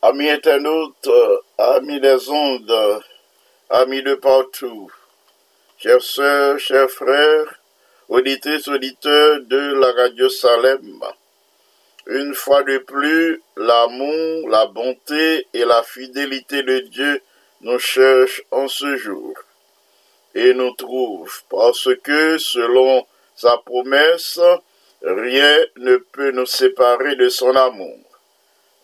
Amis internautes, euh, amis des ondes, amis de partout, chers sœurs, chers frères, auditrices, auditeurs de la radio Salem, une fois de plus, l'amour, la bonté et la fidélité de Dieu nous cherchent en ce jour et nous trouvent parce que, selon sa promesse, rien ne peut nous séparer de son amour.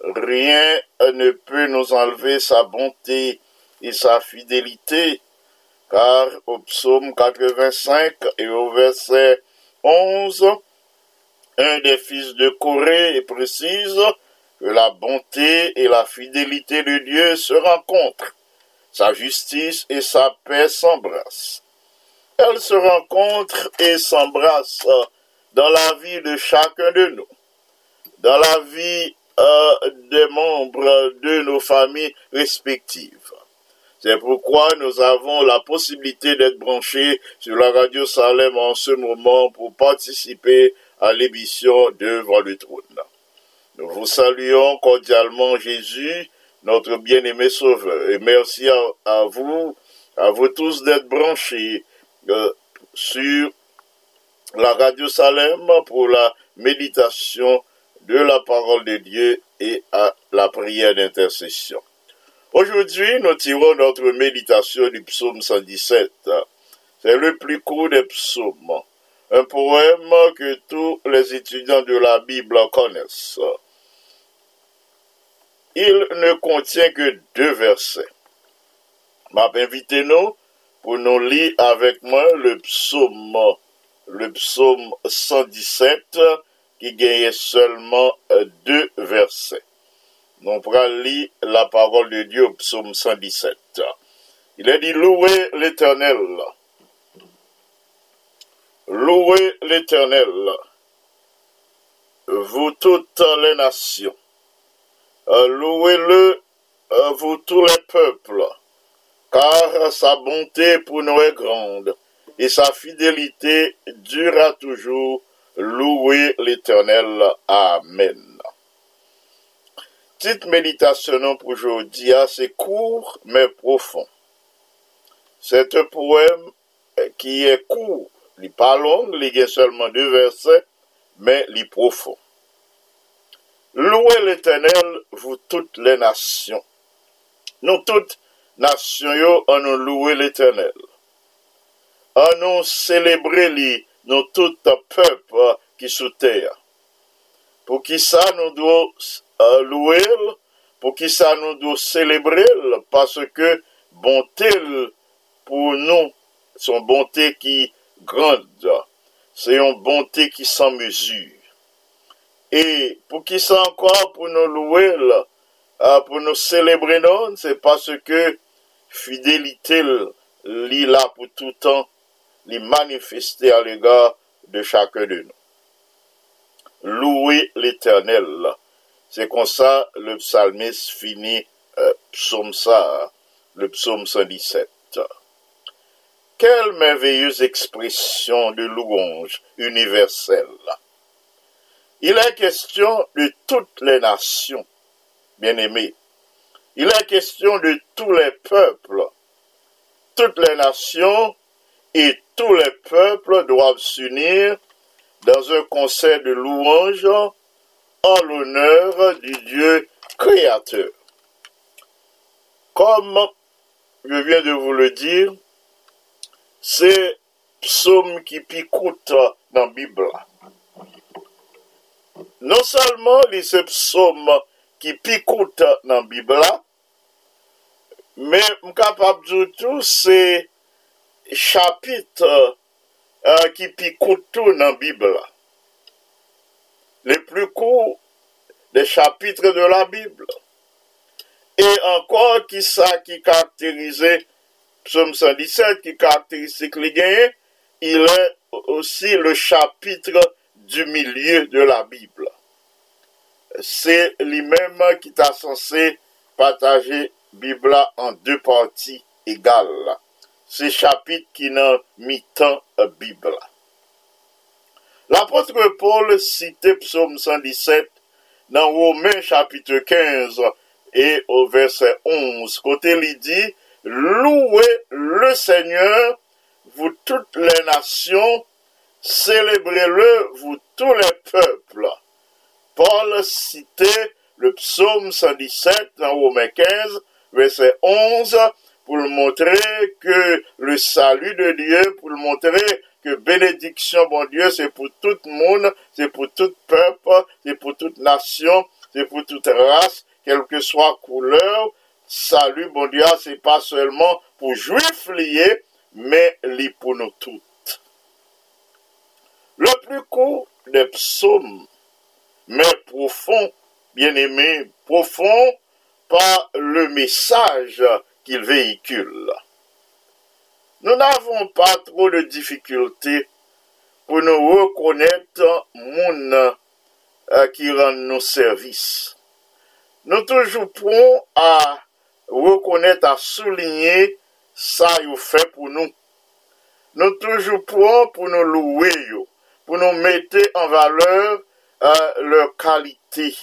Rien ne peut nous enlever sa bonté et sa fidélité, car au psaume 85 et au verset 11, un des fils de Corée précise que la bonté et la fidélité de Dieu se rencontrent. Sa justice et sa paix s'embrassent. Elles se rencontrent et s'embrassent dans la vie de chacun de nous, dans la vie des membres de nos familles respectives. C'est pourquoi nous avons la possibilité d'être branchés sur la radio Salem en ce moment pour participer à l'émission Devant le trône. Nous vous saluons cordialement Jésus, notre bien-aimé Sauveur, et merci à, vous, à vous tous d'être branchés euh, sur la radio Salem pour la méditation de la parole de Dieu et à la prière d'intercession. Aujourd'hui, nous tirons notre méditation du psaume 117. C'est le plus court des psaumes, un poème que tous les étudiants de la Bible connaissent. Il ne contient que deux versets. M'a nous pour nous lire avec moi le psaume, le psaume 117 qui gagnait seulement euh, deux versets. On pourra lire la parole de Dieu au psaume 117. Il a dit Louez l'Éternel. Louez l'Éternel, vous toutes les nations. Euh, louez-le, euh, vous tous les peuples, car sa bonté pour nous est grande et sa fidélité durera toujours Louwe l'Eternel. Amen. Tit meditasyonon pou jodi a, se kour men profon. Se te poem ki e kour, li pa long, li gen selman de verse, men li profon. Louwe l'Eternel vou tout le nasyon. Nou tout nasyon yo anou louwe l'Eternel. Anou celebre li nou tout pep ki sou ter. Pou ki sa nou dwo uh, louel, pou ki sa nou dwo celebrel, paske bontel pou nou, son bonte ki grande, se yon bonte ki san mesur. E pou ki sa ankwa pou nou louel, uh, pou nou celebrenon, se paske fidelitel li la pou toutan les manifester à l'égard de chacun de nous. Louer l'Éternel. C'est comme ça le psalmiste finit euh, psaume le psaume 117. Quelle merveilleuse expression de louange universelle. Il est question de toutes les nations, bien-aimés. Il est question de tous les peuples. Toutes les nations et tous les peuples doivent s'unir dans un conseil de louange en l'honneur du Dieu créateur. Comme je viens de vous le dire, c'est psaume qui picoute dans la Bible. Non seulement les psaumes qui picoute dans la Bible, mais capable de tout, c'est chapitre euh, qui picoute tout dans la Bible. Les plus courts des chapitres de la Bible. Et encore, qui ça qui caractérisait Psaume 117, qui caractérise les il est aussi le chapitre du milieu de la Bible. C'est lui-même qui t'a censé partager Bible en deux parties égales ces chapitres qui n'ont mis tant Bible. L'apôtre Paul citait Psaume 117 dans Romains chapitre 15 et au verset 11. Côté il dit, louez le Seigneur, vous toutes les nations, célébrez-le, vous tous les peuples. Paul citait le psaume 117 dans Romains 15, verset 11, pour le montrer que le salut de Dieu, pour le montrer que bénédiction, bon Dieu, c'est pour tout le monde, c'est pour tout peuple, c'est pour toute nation, c'est pour toute race, quelle que soit couleur. Salut, bon Dieu, c'est pas seulement pour juifs liés, mais li pour nous toutes. Le plus court des psaumes, mais profond, bien aimé, profond par le message qu'il véhicule. Nous n'avons pas trop de difficultés pour nous reconnaître mon euh, qui rend nos services. Nous toujours prêts à reconnaître, à souligner ça vous fait pour nous. Nous toujours prêts pour nous louer, pour nous mettre en valeur euh, leur qualité.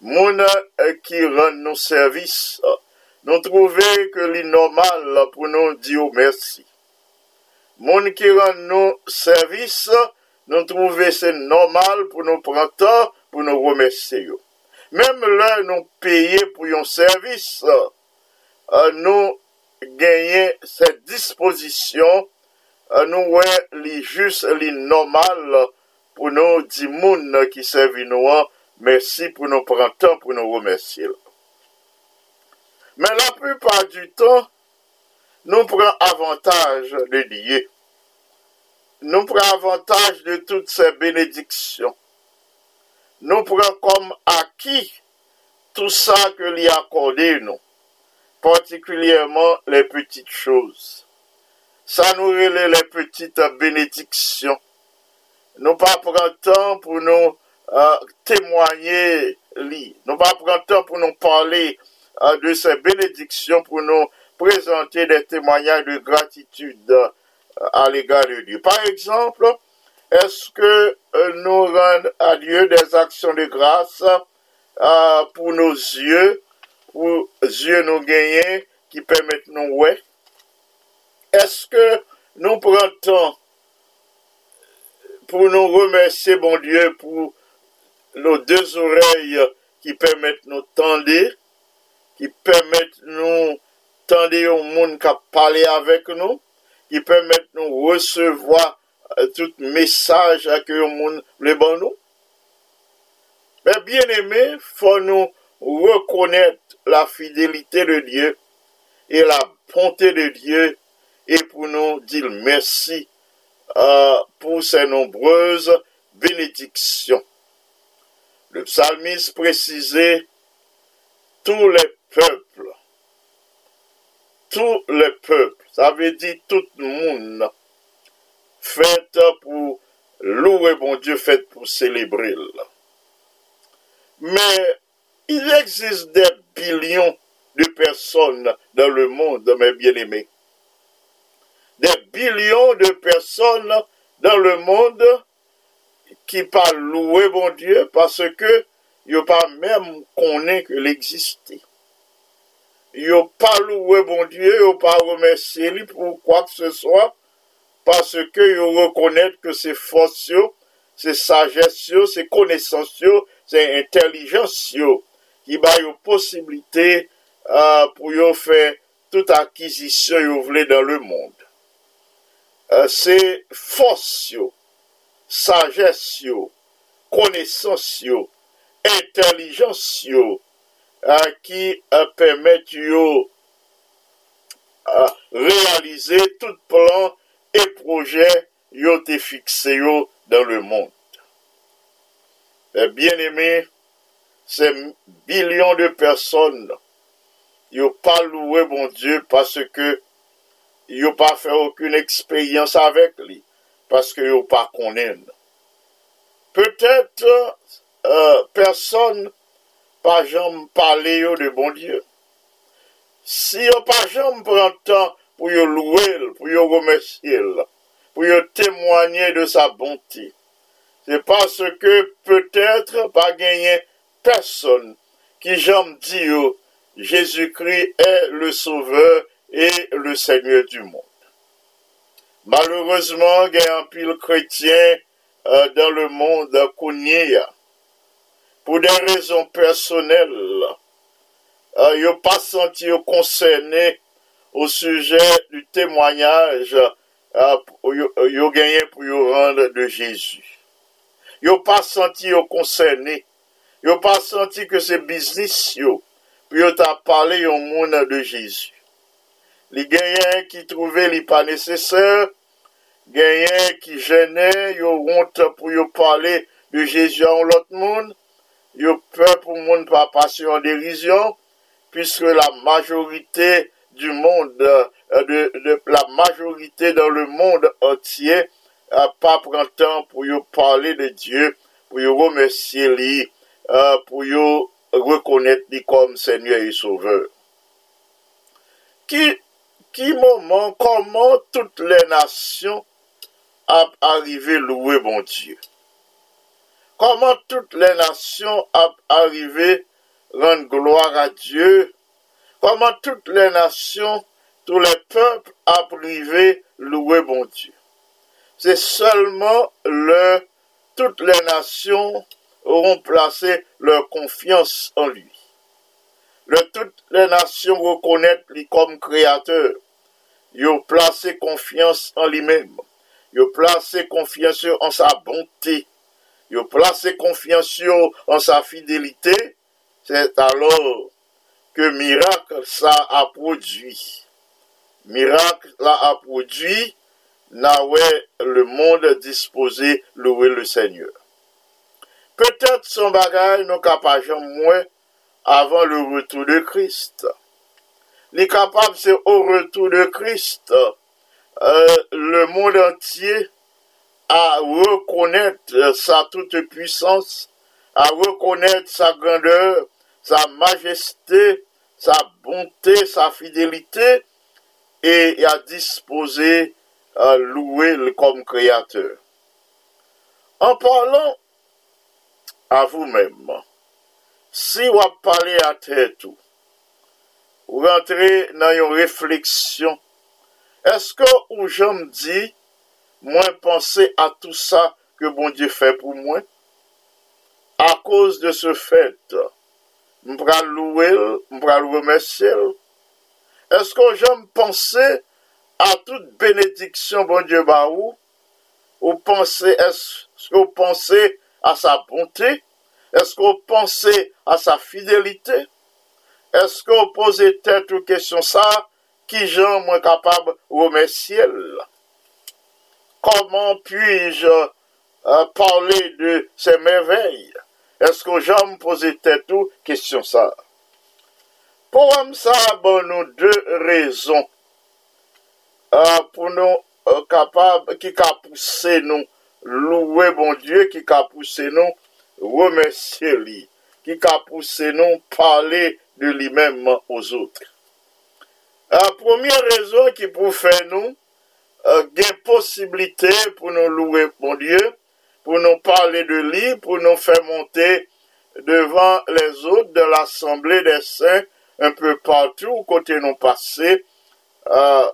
Mon euh, qui rend nos services nou trove ke li normal pou nou diyo mersi. Moun ki ran nou servis, nou trove se normal pou nou prantan pou nou remersi yo. Mem lè nou peye pou yon servis, nou genye se disposisyon, nou wè li jus li normal pou nou di moun ki servi nou an, mersi pou nou prantan pou nou remersi yo. Mais la plupart du temps, nous prenons avantage de Dieu. Nous prenons avantage de toutes ces bénédictions. Nous prenons comme acquis tout ça que lui accordé nous, particulièrement les petites choses. Ça nous relève les petites bénédictions. Nous pas prendre temps pour nous euh, témoigner, nous pas prendre temps pour nous parler de ces bénédictions pour nous présenter des témoignages de gratitude euh, à l'égard de Dieu. Par exemple, est-ce que euh, nous rendons à Dieu des actions de grâce euh, pour nos yeux, pour yeux nous gagner, qui permettent nous ouais? Est-ce que nous prenons temps pour nous remercier, bon Dieu, pour nos deux oreilles qui permettent nous tendre? Qui permettent nous tendre au monde qui parler avec nous, qui permettent nous recevoir euh, tout message que le monde le bon nous. Mais bien aimé, faut nous reconnaître la fidélité de Dieu et la bonté de Dieu et pour nous dire merci euh, pour ces nombreuses bénédictions. Le psalmiste précisait tous les peuple. Tout le peuple, ça veut dire tout le monde, fait pour louer bon Dieu, fait pour célébrer. Mais il existe des billions de personnes dans le monde, mes bien-aimés. Des billions de personnes dans le monde qui parlent louer bon Dieu parce que a pas même connaît que l'existait yo pa louwe bon die, yo pa remesye li pou kwa k se swa, parce ke yo rekonet ke se fosyo, se sajesyo, se konesansyo, se intelijensyo, ki ba yo posibilite uh, pou yo fe tout akizisyon yo vle dan le moun. Uh, se fosyo, sajesyo, konesansyo, intelijensyo, a ki pemet yo realize tout plan e proje yo te fikse yo dan le moun. Eh, Bien eme, se bilyon de person yo pa loue bon Diyo parce ke yo pa fè akoun ekspeyans avèk li, paske yo pa konen. Petèt, euh, person pas jamais parler de bon Dieu. Si on pas jamais prend temps pour y louer, pour y remercier, pour y témoigner de sa bonté, c'est parce que peut-être pas gagner personne qui j'aime dire, Jésus-Christ est le Sauveur et le Seigneur du monde. Malheureusement, il y a un pile chrétien euh, dans le monde pou den rezon personel, euh, yo pa senti yo konsene ou suje du temwanyaj euh, yo, yo genye pou yo rande de Jezu. Yo pa senti yo konsene, yo pa senti ke se biznis yo, pou yo ta pale yo moun de Jezu. Li genyen ki trouve li pa neseser, genyen ki jene yo ront pou yo pale de Jezu an lot moun, yo pe pou moun pa pasyon derizyon, piske la majorite du moun, euh, de, de la majorite dan le moun entye, euh, pa prantan pou yo pale de Diyo, pou yo remesye li, euh, pou yo rekonet li kom Seigneur et Sauveur. Ki, ki mouman, koman tout le nasyon ap arrive louwe bon Diyo? Comment toutes les nations a arrivé rendre gloire à Dieu? Comment toutes les nations, tous les peuples a privé louer bon Dieu? C'est seulement le, toutes les nations auront placé leur confiance en lui. Le, toutes les nations reconnaissent lui comme créateur. Ils ont placé confiance en lui-même. Ils ont placé confiance en sa bonté. yo plase konfiansyon an sa fidelite, set alor ke mirak sa apodwi. Mirak la apodwi, na we le monde dispose loue le seigneur. Petet son bagay nou kapajan mwen avan le retou de Krist. Li kapab se o retou de Krist, euh, le monde antye, à reconnaître euh, sa toute puissance, à reconnaître sa grandeur, sa majesté, sa bonté, sa fidélité, et à disposer à louer comme créateur. En parlant à vous-même, si vous parlez à tête vous rentrez dans une réflexion, est-ce que ou j'aime dit dis, moi penser à tout ça que bon Dieu fait pour moi? À cause de ce fait, mpral louer, mpral remercier. Est-ce que j'aime penser à toute bénédiction, bon Dieu, bah ou? Ou pensez, est-ce que vous pensez à sa bonté? Est-ce que vous pensez à sa fidélité? Est-ce que vous posez tête ou question ça? Qui j'en moins capable remercier? Comment puis-je euh, parler de ces merveilles? Est-ce que poser tête ou? Question ça? Pour ça, bon, nous deux raisons euh, pour nous euh, capables, qui a nous louer bon Dieu, qui a poussé nous remercier lui, qui a poussé nous parler de lui-même aux autres. La première raison qui pour faire nous, euh, possibilité pour nous louer bon Dieu, pour nous parler de lui, pour nous faire monter devant les autres de l'Assemblée des saints un peu partout, côté nous passer, euh,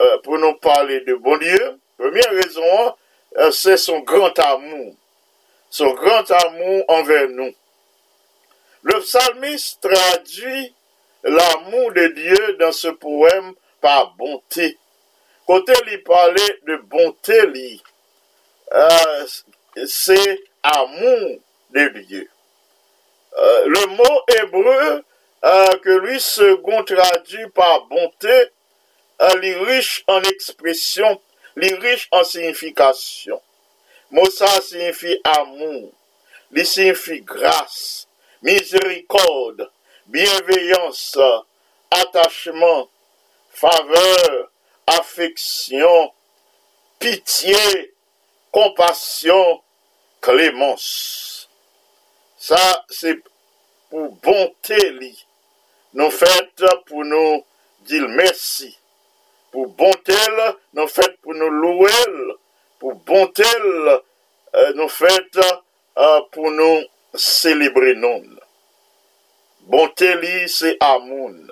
euh, pour nous parler de bon Dieu. Première raison, euh, c'est son grand amour, son grand amour envers nous. Le psalmiste traduit l'amour de Dieu dans ce poème par bonté. Côté lui parler de bonté, lui, c'est amour de Dieu. Euh, le mot hébreu euh, que lui second traduit par bonté, euh, est riche en expression, est riche en signification. Mot ça signifie amour, il signifie grâce, miséricorde, bienveillance, attachement, faveur, affection, pitié, compassion, clémence. Ça, c'est pour bonté, li. Nous faites pour nous dire merci. Pour bonté, nous faites pour nous louer. Pour bonté, euh, nous faites euh, pour nous célébrer nous. Bonté li, c'est amoun.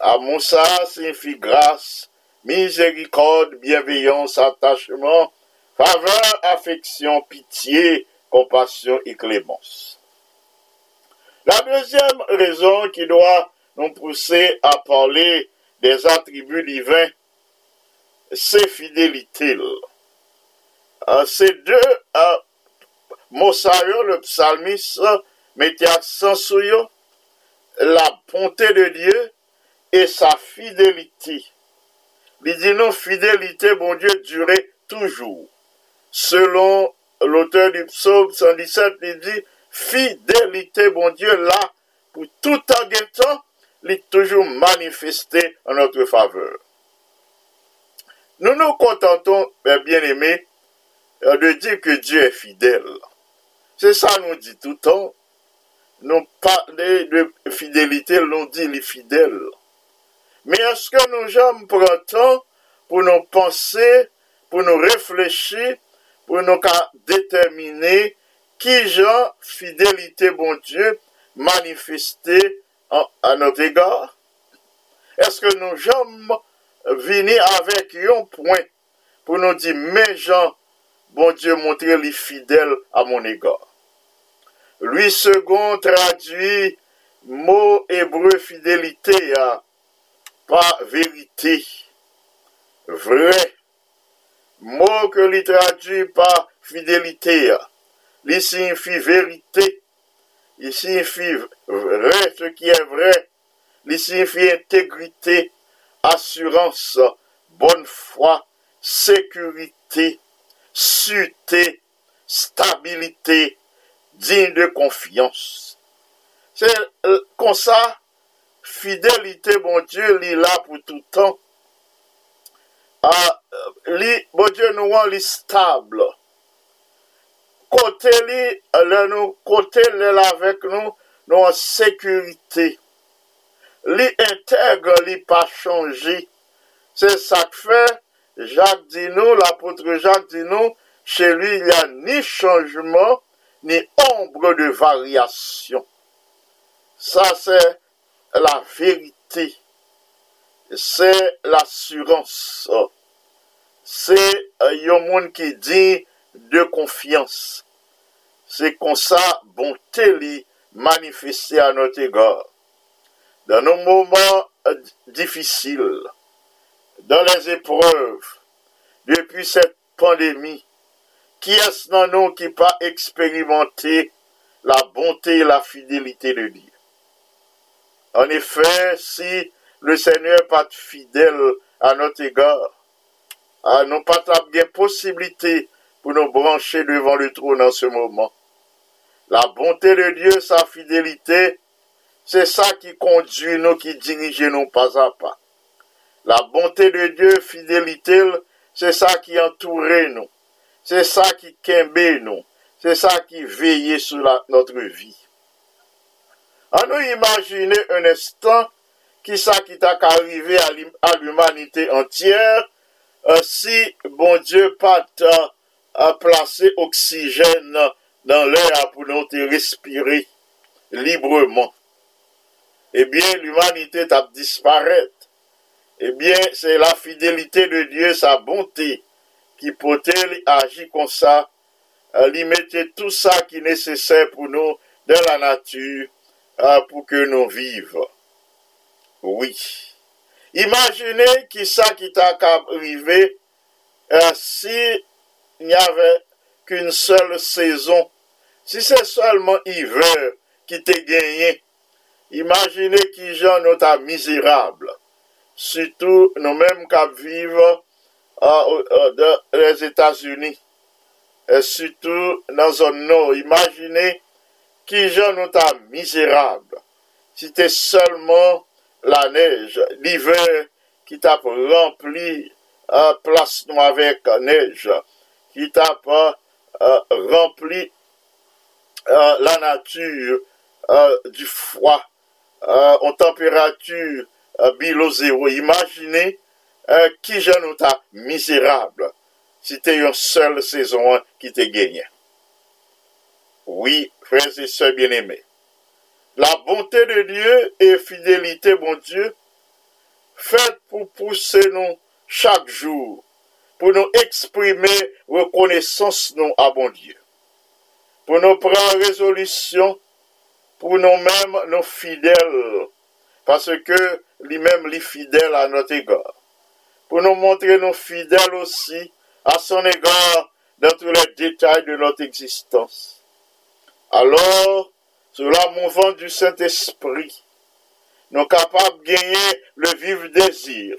Amoun ça signifie grâce, miséricorde, bienveillance, attachement, faveur, affection, pitié, compassion et clémence. La deuxième raison qui doit nous pousser à parler des attributs divins, c'est fidélité. Euh, ces deux euh, mots, le psalmiste mettait accent sur la bonté de Dieu et sa fidélité. Il dit non, fidélité, bon Dieu, durait toujours. Selon l'auteur du psaume 117, il dit, fidélité, bon Dieu, là, pour tout en temps, il est toujours manifesté en notre faveur. Nous nous contentons, bien aimés, de dire que Dieu est fidèle. C'est ça nous dit tout le temps. Nous parlons de fidélité, nous dit les fidèles. Mais est-ce que nous jamais prenons temps pour nous penser, pour nous réfléchir, pour nous déterminer qui genre fidélité, bon Dieu, manifesté à notre égard? Est-ce que nous jamais venir avec un point pour nous dire, mes gens, bon Dieu, montrez les fidèles à mon égard? Lui second traduit mot hébreu fidélité à pas vérité, vrai. Mot que lui traduit par fidélité, il signifie vérité, il signifie vrai, ce qui est vrai, il signifie intégrité, assurance, bonne foi, sécurité, sûreté, stabilité, digne de confiance. C'est euh, comme ça, fidélité, bon Dieu, il là pour tout temps. Ah, li, bon Dieu nous rend stable. Côté li, le nous, côté là avec nous, nous en sécurité. Li intègre, li pas changé. C'est ça que fait Jacques dit nous, l'apôtre Jacques dit nous, chez lui, il n'y a ni changement, ni ombre de variation. Ça, c'est la vérité. C'est l'assurance. C'est un monde qui dit de confiance. C'est comme ça, bonté lui manifestée à notre égard. Dans nos moments difficiles, dans les épreuves, depuis cette pandémie, qui est-ce dans nous qui pas expérimenté la bonté et la fidélité de Dieu? En effet, si le Seigneur pas fidèle à notre égard, à nous pas bien possibilité pour nous brancher devant le trône en ce moment. La bonté de Dieu, sa fidélité, c'est ça qui conduit nous, qui dirige nous pas à pas. La bonté de Dieu, fidélité, c'est ça qui entoure nous. C'est ça qui kembe nous. C'est ça qui veille sur notre vie. À nous imaginer un instant qui ça qui t'a arrivé à l'humanité entière euh, si bon t'a placé oxygène dans l'air pour nous respirer librement. Eh bien, l'humanité t'a disparu eh bien, c'est la fidélité de Dieu, sa bonté, qui peut-elle agir comme ça, lui mettre tout ça qui est nécessaire pour nous dans la nature, ah, pou ke nou vive. Oui. Imagine ki sa ki ta kap rive ah, si n'yave k'un sel sezon. Si se solman iver ki te genyen, imagine ki jan nou ta mizirable. Soutou nou menm kap vive de les Etats-Unis. Soutou nan zon nou. Imagine qui gens nous misérable. C'était seulement la neige, l'hiver qui t'a rempli euh, place nous avec neige, qui t'a euh, rempli euh, la nature euh, du froid en température bilo zéro. Imaginez qui je nous ta misérable c'était une seule saison qui te gagné. Oui, frères et sœurs bien-aimés, la bonté de Dieu et fidélité, bon Dieu, faites pour pousser nous chaque jour, pour nous exprimer reconnaissance nous à bon Dieu, pour nous prendre résolution, pour nous-mêmes, nos fidèles, parce que lui-même, les fidèles à notre égard, pour nous montrer nos fidèles aussi à son égard dans tous les détails de notre existence. Alors, sous la du Saint-Esprit, nous capables de gagner le vif désir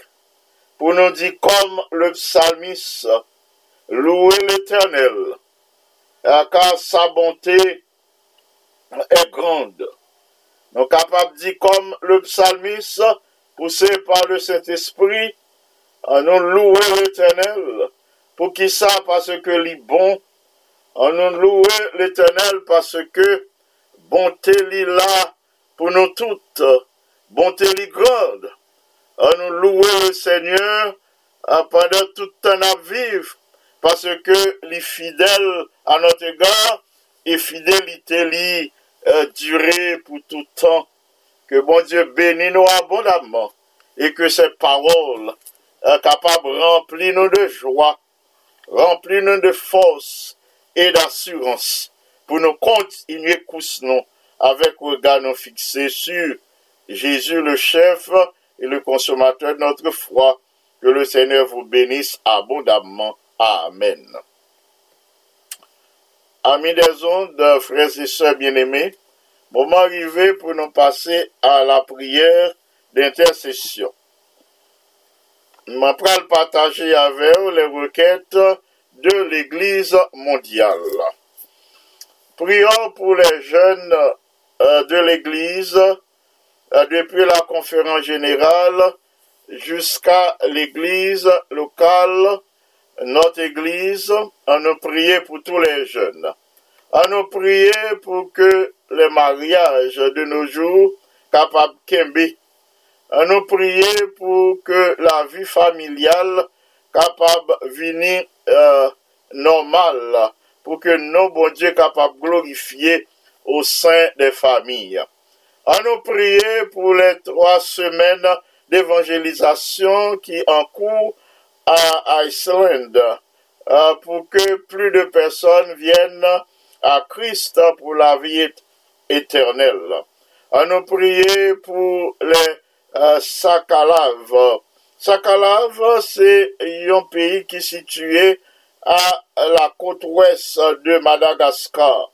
pour nous dire comme le psalmiste, louer l'éternel, car sa bonté est grande. Nous sommes capables de dire comme le psalmiste, poussé par le Saint-Esprit, nous louer l'éternel, pour qui ça, parce que les bon, nous louer l'éternel parce que bonté li là pour nous toutes, bonté li grande. À nous louer le Seigneur pendant tout temps à vivre, parce que les fidèles à notre égard et fidélité li euh, durer pour tout temps. Que bon Dieu bénisse nous abondamment et que ces paroles euh, capables de remplir nous de joie, remplir nous de force et d'assurance pour nous continuer nous avec regard fixé sur Jésus le chef et le consommateur de notre foi. Que le Seigneur vous bénisse abondamment. Amen. Amis des ondes, frères et sœurs bien-aimés, moment arrivé pour nous passer à la prière d'intercession. Je vais partager avec vous les requêtes de l'Église mondiale. Prions pour les jeunes euh, de l'Église euh, depuis la conférence générale jusqu'à l'Église locale, notre Église, à nous prier pour tous les jeunes, à nous prier pour que les mariages de nos jours capables de à nous prier pour que la vie familiale capable venir euh, normale pour que nos bon Dieu capables de glorifier au sein des familles. À nous prier pour les trois semaines d'évangélisation qui en cours à Iceland, euh, pour que plus de personnes viennent à Christ pour la vie éternelle. À nous prier pour les euh, Sakalav. Sakalav, se yon peyi ki situye a la kote wes de Madagaskar,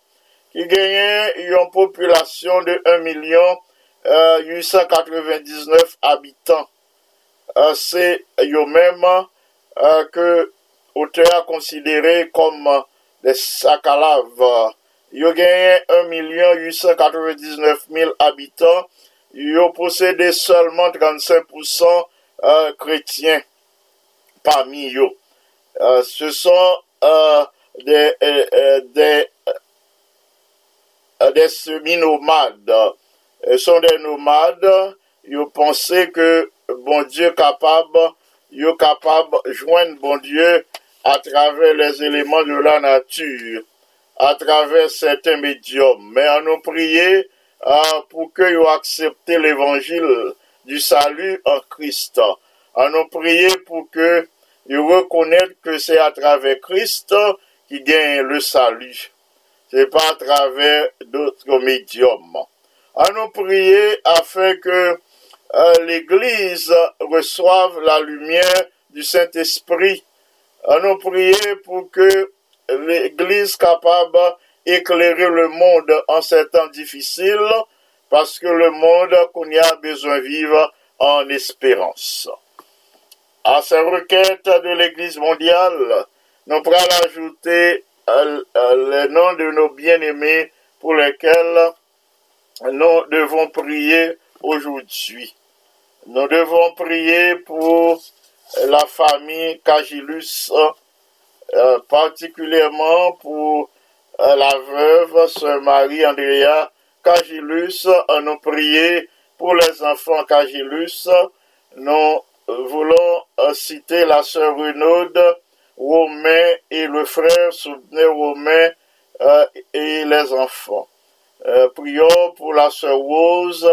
ki genyen yon populasyon de 1,899,000 euh, abitan. Euh, se yon menm euh, ke ote a konsidere kom de Sakalav. Yo genyen 1,899,000 abitan, yo posede solman 35% Euh, chrétiens parmi eux. Euh, ce sont euh, des, semi-nomades. Ce sont des nomades. Ils pensaient que bon Dieu capable, ils capable de joindre bon Dieu à travers les éléments de la nature, à travers certains médiums. Mais on nous priait pour qu'ils acceptent l'évangile du salut en Christ. On nous prier pour que ils reconnaissent que c'est à travers Christ qu'ils gagnent le salut c'est pas à travers d'autres médiums. À nous prier afin que euh, l'Église reçoive la lumière du Saint-Esprit. À nous prier pour que l'Église capable d'éclairer le monde en ces temps difficiles, parce que le monde qu'on y a besoin vivre en espérance. À ces requêtes de l'Église mondiale, nous pourrons ajouter les noms de nos bien-aimés pour lesquels nous devons prier aujourd'hui. Nous devons prier pour la famille Cagilus, euh, particulièrement pour euh, la veuve, sœur Marie-Andrea Cagilus. nous prier pour les enfants Cagilus. Nous voulons euh, citer la sœur Renaud, Romain et le frère soutenait Romain euh, et les enfants. Euh, prions pour la sœur Rose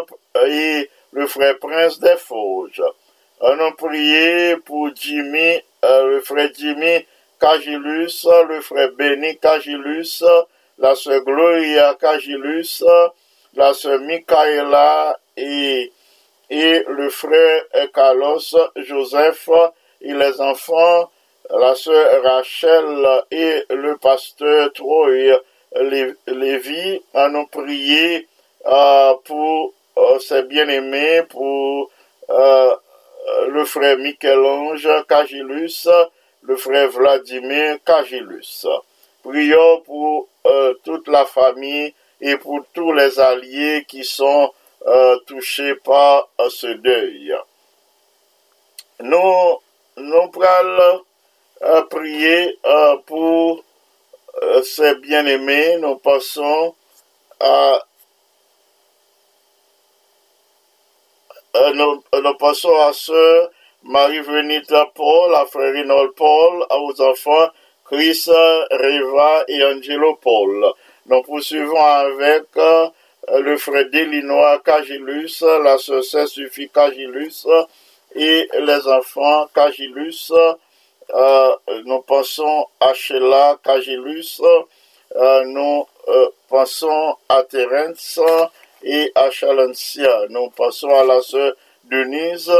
et le frère Prince des Forges. Nous prions pour Jimmy, le frère Jimmy Cagilus, le frère Benny Cagilus, la sœur Gloria Cagilus, la sœur Michaela et, et le frère Carlos Joseph et les enfants, la sœur Rachel et le pasteur Troy Lévi, à nous prier euh, pour euh, ses bien-aimés, pour euh, le frère Michel-Ange Cagilus, le frère Vladimir Cagilus. Prions pour toute la famille et pour tous les alliés qui sont touchés par ce deuil. Nous, nous allons prier pour euh, c'est bien-aimé, nous passons à nous, passons à sœur Marie-Venita Paul, à frère Paul, aux enfants Chris, Reva et Angelo Paul. Nous poursuivons avec euh, le frère Delinois Cagilus, la sœur Suffit Cagilus et les enfants Cagilus. Euh, nous pensons à Sheila Cagilus, euh, nous euh, pensons à Terence et à Chalencia, nous pensons à la sœur Denise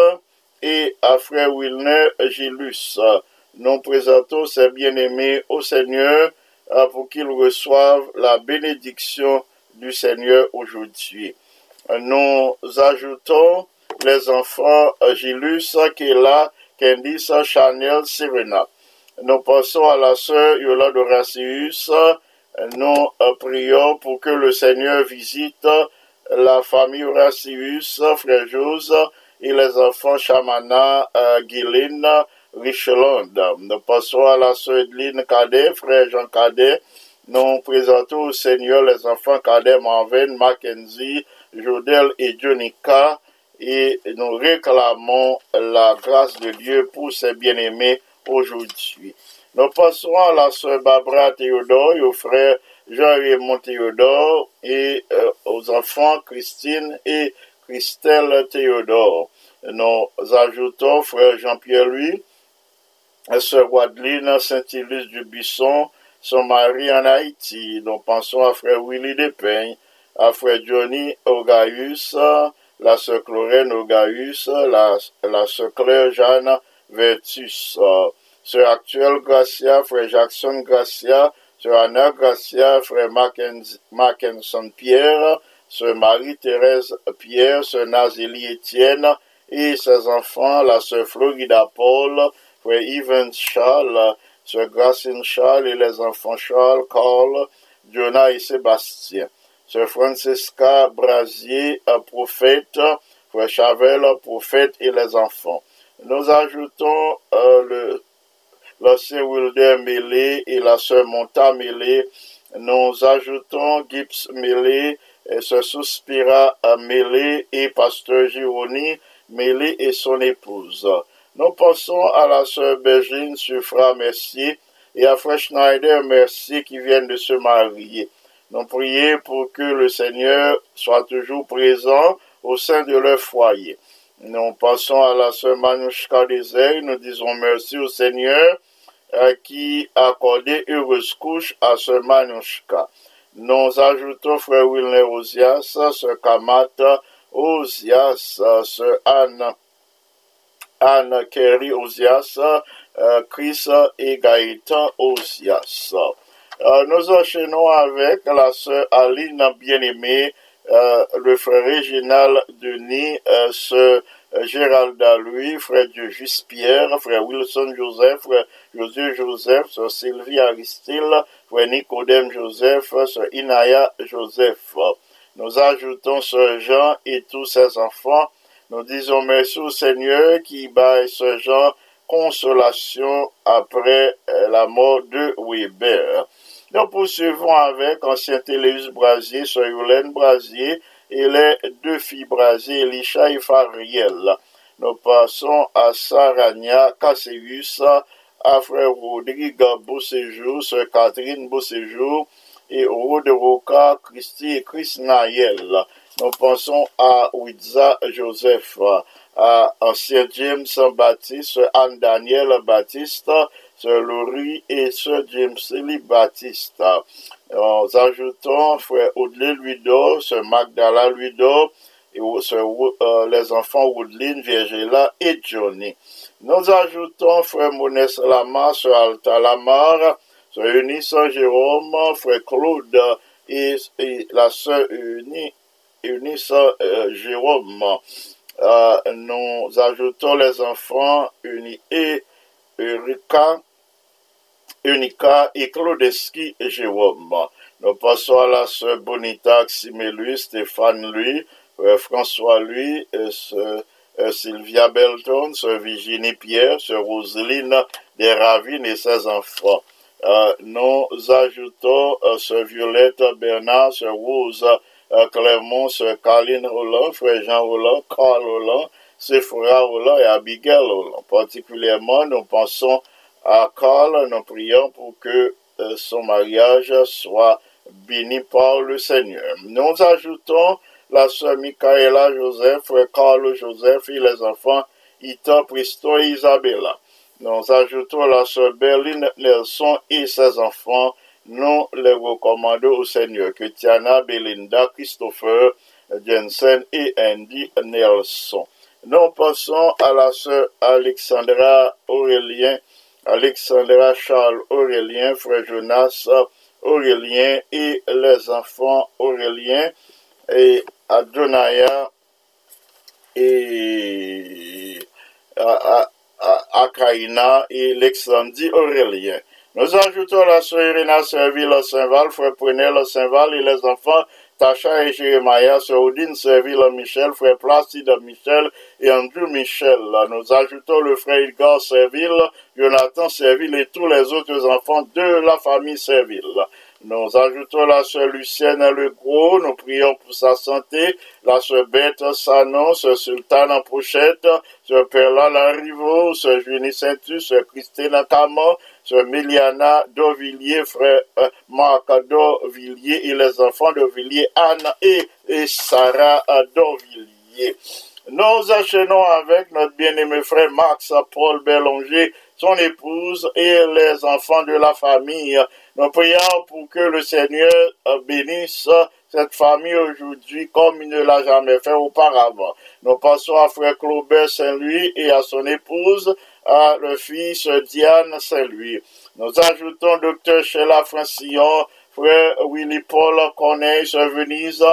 et à frère Wilner Gilus. Nous présentons ces bien-aimés au Seigneur pour qu'ils reçoivent la bénédiction du Seigneur aujourd'hui. Nous ajoutons les enfants Gilus qui est là Candice Chanel Serena. Nous passons à la sœur Yolande Horacius. Nous euh, prions pour que le Seigneur visite la famille Horacius, frère Jose et les enfants Chamana, euh, Guylaine, Richland. Nous passons à la sœur Edline Cadet, frère Jean Cadet. Nous présentons au Seigneur les enfants Cadet Marvin, Mackenzie, Jodel et Jonica et nous réclamons la grâce de Dieu pour ses bien-aimés aujourd'hui. Nous passons à la sœur Barbara Théodore et au frère Jean-Raymond Théodore et euh, aux enfants Christine et Christelle Théodore. Nous ajoutons frère Jean-Pierre Louis, sœur Wadeline Saint-Ilus du Bisson, son mari en Haïti. Nous pensons à frère Willy Despeignes, à frère Johnny Ogaius, la sœur Chlorène Ogaïus, la, la sœur Claire Jeanne Vertus, sœur Actuel Gracia, frère Jackson Gracia, sœur Anna Gracia, frère Mackenson Pierre, sœur Marie-Thérèse Pierre, sœur Nazélie Étienne et ses enfants, la sœur Florida Paul, frère Yves Charles, sœur Gracine Charles et les enfants Charles, Carl, Jonah et Sébastien. Sœur Francesca Brasier, prophète, Frère Chavel, prophète et les enfants. Nous ajoutons euh, le l'ancien Wilder Mélé et la sœur Monta Mélé. Nous ajoutons Gibbs Mélé, et sœur Suspira Mélé et pasteur Gironi Mélé et son épouse. Nous passons à la sœur Bergine Suffra Mercier et à Frère Schneider qui viennent de se marier. Nous prions pour que le Seigneur soit toujours présent au sein de leur foyer. Nous passons à la sœur Manouchka. Nous disons merci au Seigneur euh, qui a accordé heureuse couche à sœur Manouchka. Nous ajoutons frère Wilner Osias, sœur Kamata Osias, sœur Anne, Anne Kerry Osias, euh, Chris et Gaëtan Osias. Euh, nous enchaînons avec la sœur Aline bien-aimée, euh, le frère régional Denis, sœur Gérald Louis, frère Juste Pierre, frère Wilson Joseph, frère Josué Joseph, sœur Sylvie Aristide, frère Nicodème Joseph, sœur Inaya Joseph. Nous ajoutons sœur Jean et tous ses enfants. Nous disons merci au Seigneur qui baille ce Jean consolation après la mort de Weber. Nous poursuivons avec ancien Téléus Brasier, Soyolène Brasier et les deux filles Brasier, Elisha et Fariel. Nous passons à Sarania Casséus, à frère Rodrigue Beauséjour, sœur Catherine Beauséjour et Rode Roca, Christy et Chris Nayel. Nous pensons à Wiza Joseph, à Ancien James Baptiste, Anne Daniel Baptiste, Sir Laurie et Sir James Lee Baptiste. Nous ajoutons Frère Audley Luido, Sir Magdala Luido, et euh, les enfants Woodline, Virgila et Johnny. Nous ajoutons Frère Monès Lamar, Sir Alta Lamar, Sir Eunice Jérôme, Frère Claude et, la Sœur Eunice euh, Jérôme. Euh, nous ajoutons les enfants Uni Unica et Claudeski et Jérôme. Nous passons à la sœur Bonita Ximelu, Stéphane lui, euh, François lui, euh, Sylvia Belton, sœur Virginie Pierre, sœur Roseline Desravines et ses enfants. nous ajoutons sœur Violette Bernard, sœur Rose Clermont, Sœur Caroline Roland, Frère Jean Roland, Carl Roland, Sephora Roland et Abigail Roland. Particulièrement, nous pensons à Carl, nous prions pour que euh, son mariage soit béni par le Seigneur. Nous ajoutons la sœur Michaela Joseph, frère Carl Joseph et les enfants Ita, Pristo et Isabella. Nous ajoutons la sœur Berlin Nelson et ses enfants nous les recommandons au Seigneur que Tiana, Belinda, Christopher, Jensen et Andy Nelson. Nous passons à la sœur Alexandra Aurélien, Alexandra Charles Aurélien, frère Jonas Aurélien et les enfants Aurélien et Adonaya et Akaina et Alexandrie Aurélien. Nous ajoutons la sœur Irina Serville Saint-Val, frère Prenel Saint-Val et les enfants Tacha et Jérémia, sœur Odine Serville Michel, frère Placide Michel et Andrew Michel. Nous ajoutons le frère Edgar Serville, Jonathan Serville et tous les autres enfants de la famille Serville. Nous ajoutons la sœur Lucienne Legros, nous prions pour sa santé, la sœur Bête Sanon, sœur Sultane en Pochette, sœur Perla Larivo, sœur Junie Saintus, sœur Christine sœur Miliana Dovillier, frère euh, Marc Dovillier et les enfants Dovillier, Anne et, Sarah Dovillier. Nous enchaînons avec notre bien-aimé frère Max Paul Bélanger, son épouse et les enfants de la famille. Nous prions pour que le Seigneur bénisse cette famille aujourd'hui comme il ne l'a jamais fait auparavant. Nous passons à frère Claubert Saint-Louis et à son épouse, à le fils Diane Saint-Louis. Nous ajoutons docteur Sheila Francillon, frère Willy Paul Corneille, Venise,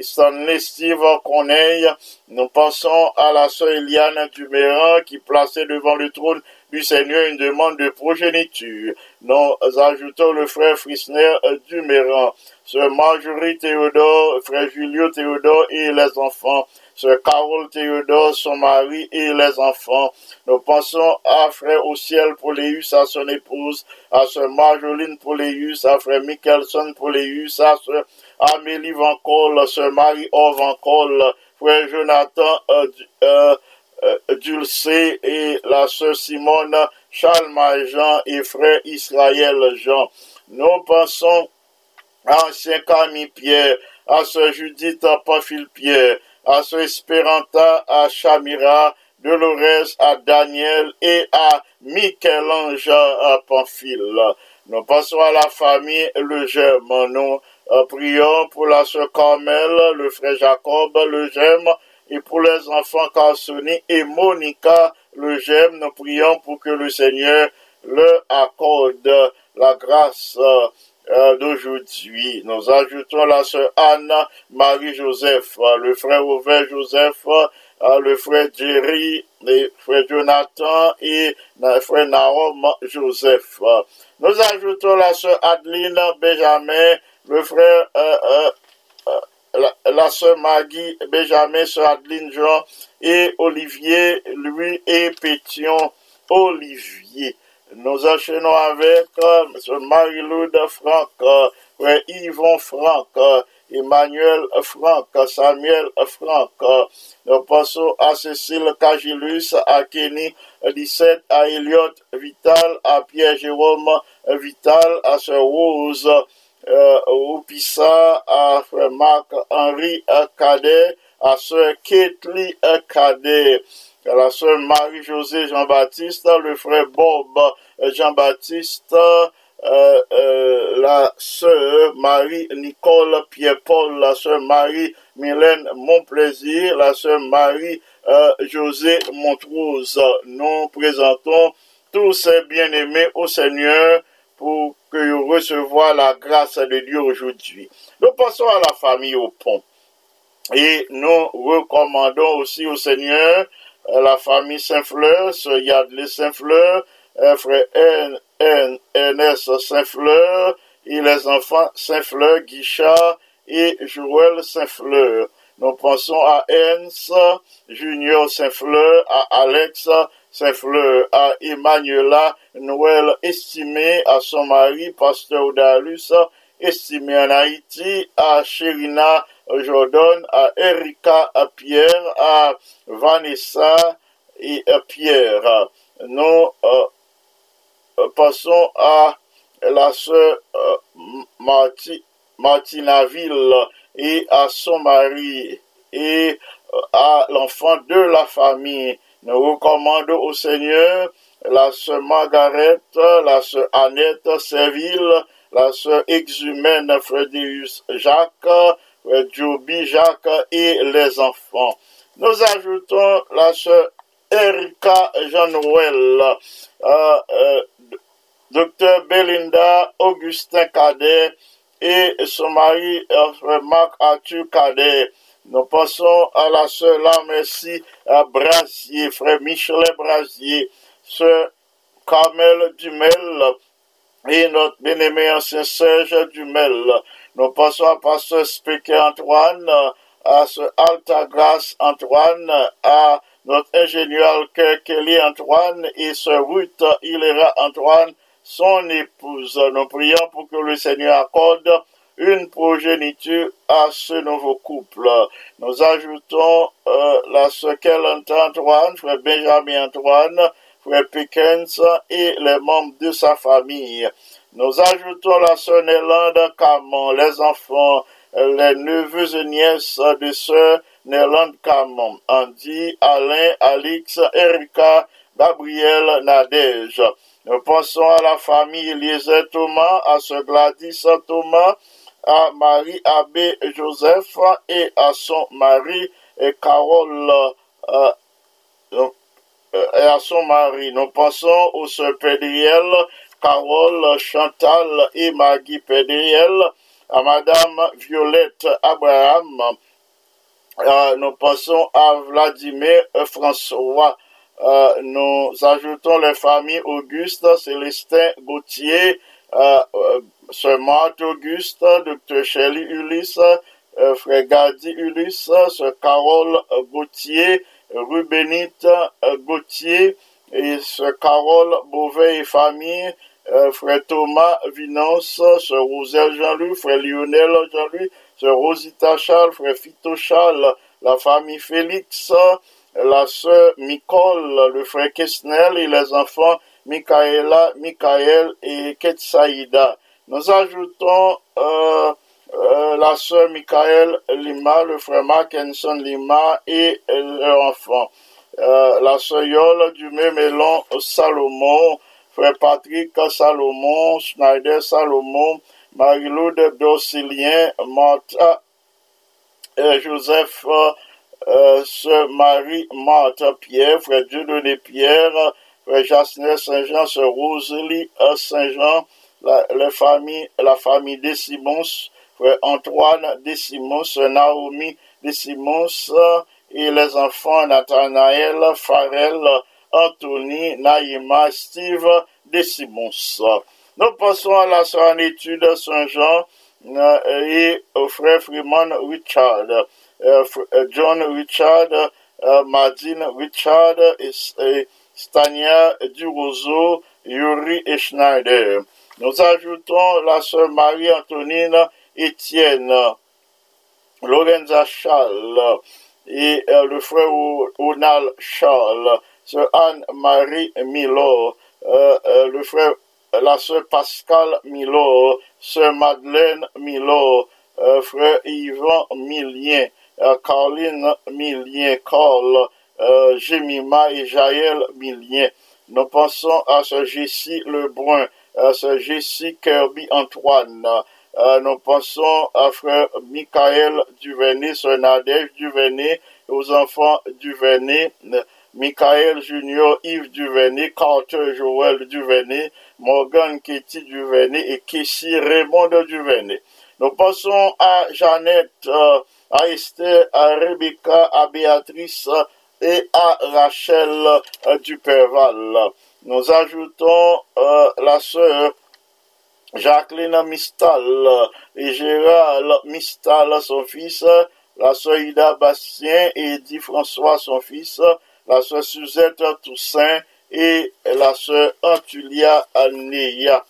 Stanley Steve Corneille. Nous passons à la sœur Eliane Duméran qui placée devant le trône du Seigneur une demande de progéniture. Nous ajoutons le frère Frisner Duméran, sœur Marjorie Théodore, frère Julio Théodore et les enfants. Sœur Carole Théodore, son mari et les enfants. Nous pensons à frère au ciel Poléus, à son épouse, à sœur Marjoline Poléus, à frère Michelson Poléus, à sœur Amélie Van Cole, sœur Marie-Or Van Cole, frère Jonathan euh, euh, Dulcé et la sœur Simone, Charles Jean et frère Israël Jean. Nous pensons à ancien Camille Pierre, à sœur Judith Pafil Pierre, à ce Esperanta, à Chamira, Dolores, à Daniel et à Michel-Ange Pamphile. Nous passons à la famille Le Gemme. Nous euh, prions pour la sœur Carmel, le frère Jacob Le Gemme et pour les enfants Carsoni et Monica Le Gemme. Nous prions pour que le Seigneur leur accorde la grâce euh, d'aujourd'hui. Nous ajoutons la sœur Anna Marie-Joseph, euh, le frère Ouvert Joseph, euh, le frère Jerry, le frère Jonathan et le frère Naom Joseph. Nous ajoutons la sœur Adeline Benjamin, le frère la, la sœur Maggie Benjamin, sœur Adeline Jean et Olivier, lui et Pétion Olivier. Nous enchaînons avec euh, M. Marie-Loude Franck, euh, Yvon Franck, euh, Emmanuel Franck, Samuel Franck. Nous passons à Cécile Cagilus, à Kenny 17, à Elliot Vital, à Pierre-Jérôme Vital, à Sœur Rose Oupissa, à frère Marc-Henri Cadet, à sœur Ketli Cadet, à la sœur Marie-Josée Jean-Baptiste, le frère Bob Jean-Baptiste, euh, euh, la sœur Marie-Nicole Pierre-Paul, la sœur Marie-Mylène Monplaisir, la sœur Marie-José Montrose. Nous présentons tous ces bien-aimés au Seigneur pour que vous recevoir la grâce de Dieu aujourd'hui. Nous passons à la famille au pont. Et nous recommandons aussi au Seigneur euh, la famille Saint-Fleur, ce Yadley Saint-Fleur, frère Ernest Saint-Fleur et les enfants Saint-Fleur, Guichard et Joël Saint-Fleur. Nous pensons à Ernst Junior Saint-Fleur, à Alex Saint-Fleur, à Emmanuela Noël estimé, à son mari, pasteur Odalus, estimé en Haïti, à Sherina Jordan, à Erika à Pierre, à Vanessa et à Pierre. Nous euh, euh, passons à la sœur euh, Martinaville et à son mari et euh, à l'enfant de la famille. Nous recommandons au Seigneur la sœur Margaret, la sœur Annette Serville, la sœur exhumène Frédéric Jacques, Joby Jacques et les enfants. Nous ajoutons la sœur Erika Jean-Noël, Docteur Belinda Augustin Cadet et son mari Marc Arthur Cadet. Nous passons à la sœur merci à Brasier, frère Michelet Brasier, sœur Carmel Dumel et notre bien-aimé ancien Serge Dumel. Nous passons à pasteur Speaker Antoine, à ce Altagrace Antoine, à notre ingénieur Kelly Antoine et ce Ruth Hilera Antoine, son épouse. Nous prions pour que le Seigneur accorde une progéniture à ce nouveau couple. Nous ajoutons euh, la sœur Antoine, frère Benjamin Antoine, frère Pickens et les membres de sa famille. Nous ajoutons la sœur Nélande Camon, les enfants, les neveux et nièces de sœur Nélande Camon, Andy, Alain, Alix, Erika, Gabriel, Nadège. Nous pensons à la famille Eliezer Thomas, à ce Gladys Thomas, à Marie Abbé Joseph et à son mari et Carole euh, euh, et à son mari. Nous pensons au sœurs Pédriel, Carole, Chantal et Maggie Pédriel, à Madame Violette Abraham. Euh, nous pensons à Vladimir François nous ajoutons les familles Auguste, Célestin Gauthier, Sœur Marthe Auguste, Dr. Shelley Ulysse, euh, Frère Gadi Ulysse, Sœur Carole Gauthier, Rubenite Gauthier, et Sœur Carole Beauvais et famille, Frère Thomas Vinance, Sœur Roselle Jean-Louis, Frère Lionel Jean-Louis, Sœur Rosita Charles, Frère Fito Charles, la famille Félix, la sœur Nicole, le frère Kesnel et les enfants Michaela, Michael et Ketsaïda. Nous ajoutons euh, euh, la sœur Michael Lima, le frère Mackenson Lima et leurs enfants. Euh, la sœur Yol du Mémélon Salomon, frère Patrick Salomon, Schneider Salomon, Marie-Loude Dorcilien, Martha, Joseph sœur Marie-Marthe Pierre, frère Dieudonné Pierre, Jasner Saint-Jean, sœur Rosalie Saint-Jean, la, famille, la famille des Simons, frère Antoine des Simons, Naomi des Simons, et les enfants Nathanaël, Farel, Anthony, Naïma, Steve des Simons. Nous passons à la en étude Saint-Jean euh, et au frère Freeman Richard. Euh, euh, John Richard, euh, Madine Richard, et, Stania Durozo, Yuri et Schneider. Nous ajoutons la sœur Marie-Antonine Étienne, Lorenza Charles et le frère Ronald Charles, sœur Anne-Marie Milo, le frère la sœur Pascal Milo, sœur Madeleine Milo, euh, frère Yvan Milien, euh, Caroline Milien, Carl, euh, Jemima et Jaël Milien. Nous pensons à ce Jessie Lebrun, à ce Jessie Kirby Antoine. nous pensons à frère Michael Duvernay, sœur Nadège Duvernay, aux enfants Duvernay, Michael Junior, Yves Duvernay, Carter Joël Duvernay, Morgan Ketty Duvernay et Kessie Raymond Duvernay. Nous passons à Jeannette, euh, à Esther, à Rebecca, à Béatrice et à Rachel euh, Duperval. Nous ajoutons euh, la sœur Jacqueline Mistal et Gérald Mistal, son fils, la sœur Ida Bastien et Eddie François, son fils, la sœur Suzette Toussaint et la sœur Antulia Anéa.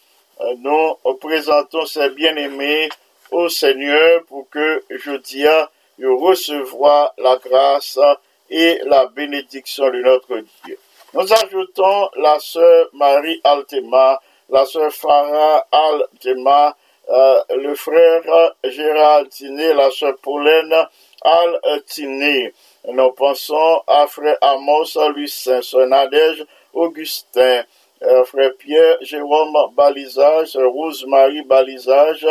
Nous présentons ces bien-aimés au Seigneur pour que je dia recevoir la grâce et la bénédiction de notre Dieu. Nous ajoutons la sœur Marie Altema, la sœur Farah Altema, euh, le frère Gérald Tiné, la sœur Pauline Altiné. Nous pensons à frère Amos Lucin, sœur Nadège Augustin, euh, frère Pierre Jérôme Balisage, Rose-Marie Balisage,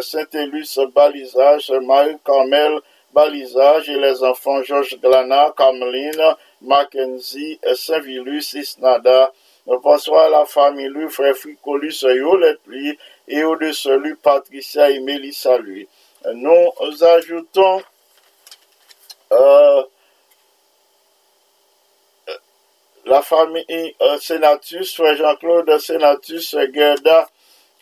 Saint-Élus Balisage, Marie-Carmel Balisage et les enfants Georges Glana, Cameline, Mackenzie, Saint-Vilus, Isnada. À la famille lui, frère Fricolus, Yolet lui, et au-dessus lui, Patricia et Mélissa lui. Nous ajoutons euh, la famille euh, Sénatus, frère Jean-Claude Sénatus, Gerda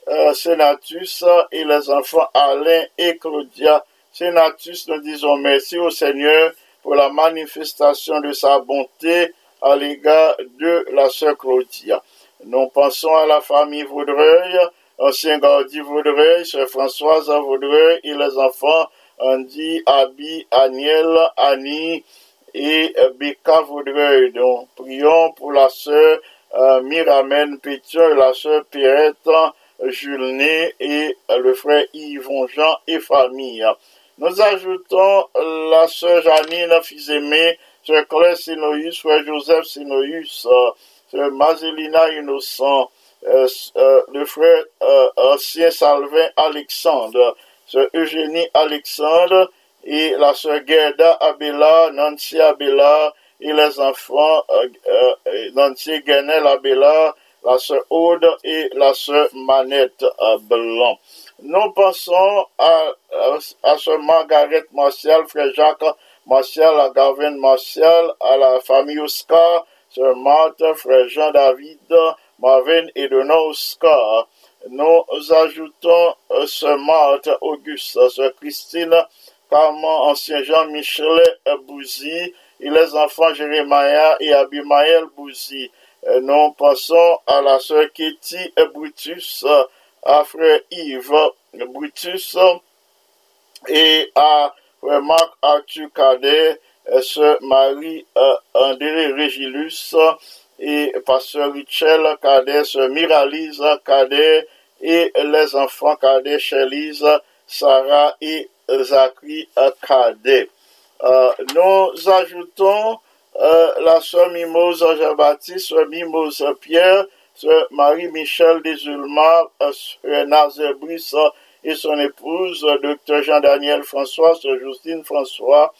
euh, Sénatus et les enfants Alain et Claudia. Sénatus, nous disons merci au Seigneur pour la manifestation de sa bonté à l'égard de la sœur Claudia. Nous pensons à la famille Vaudreuil, ancien gardien Vaudreuil, sœur Françoise Vaudreuil et les enfants Andy, Abby, Aniel, Annie et Becca Vaudreuil. Donc, prions pour la sœur euh, Miramène Pétion la sœur Pierrette Julné et le frère Yvon Jean et famille. Nous ajoutons la sœur Janine Fils-Aimé, sœur Claire Sinoïus, frère Joseph Sinoïus, sœur Mazelina Innocent, euh, euh, le frère euh, ancien Salvin Alexandre, sœur Eugénie Alexandre et la sœur Gerda Abela, Nancy Abela et les enfants Nancy Guenel Abela, la sœur Aude et la sœur Manette Blanc. Nous pensons à, à, sœur Margaret Martial, frère Jacques Martial, à Gavin Martial, à la famille Oscar, sœur Marthe, frère Jean-David, Marvin et de Oscar. Nous ajoutons euh, sœur Marthe Auguste, sœur Christine, Carmen, ancien Jean-Michel Bouzy, et les enfants Jérémia et Abimaël Bouzy. Euh, nous pensons à la sœur Kitty Brutus, à frère Yves Brutus. Et à frère Marc Arthur Cadet, sœur Marie euh, André Régilus et pasteur Richel Cadet, sœur Miralise Cadet et les enfants Cadet, Chélise, Sarah et Zachary Cadet. Euh, nous ajoutons euh, la sœur Mimose Jean-Baptiste, sœur Mimose Pierre, sœur Marie-Michel Desulma, sœur Nazaire Brice et son épouse, docteur Jean-Daniel François, sœur Justine François,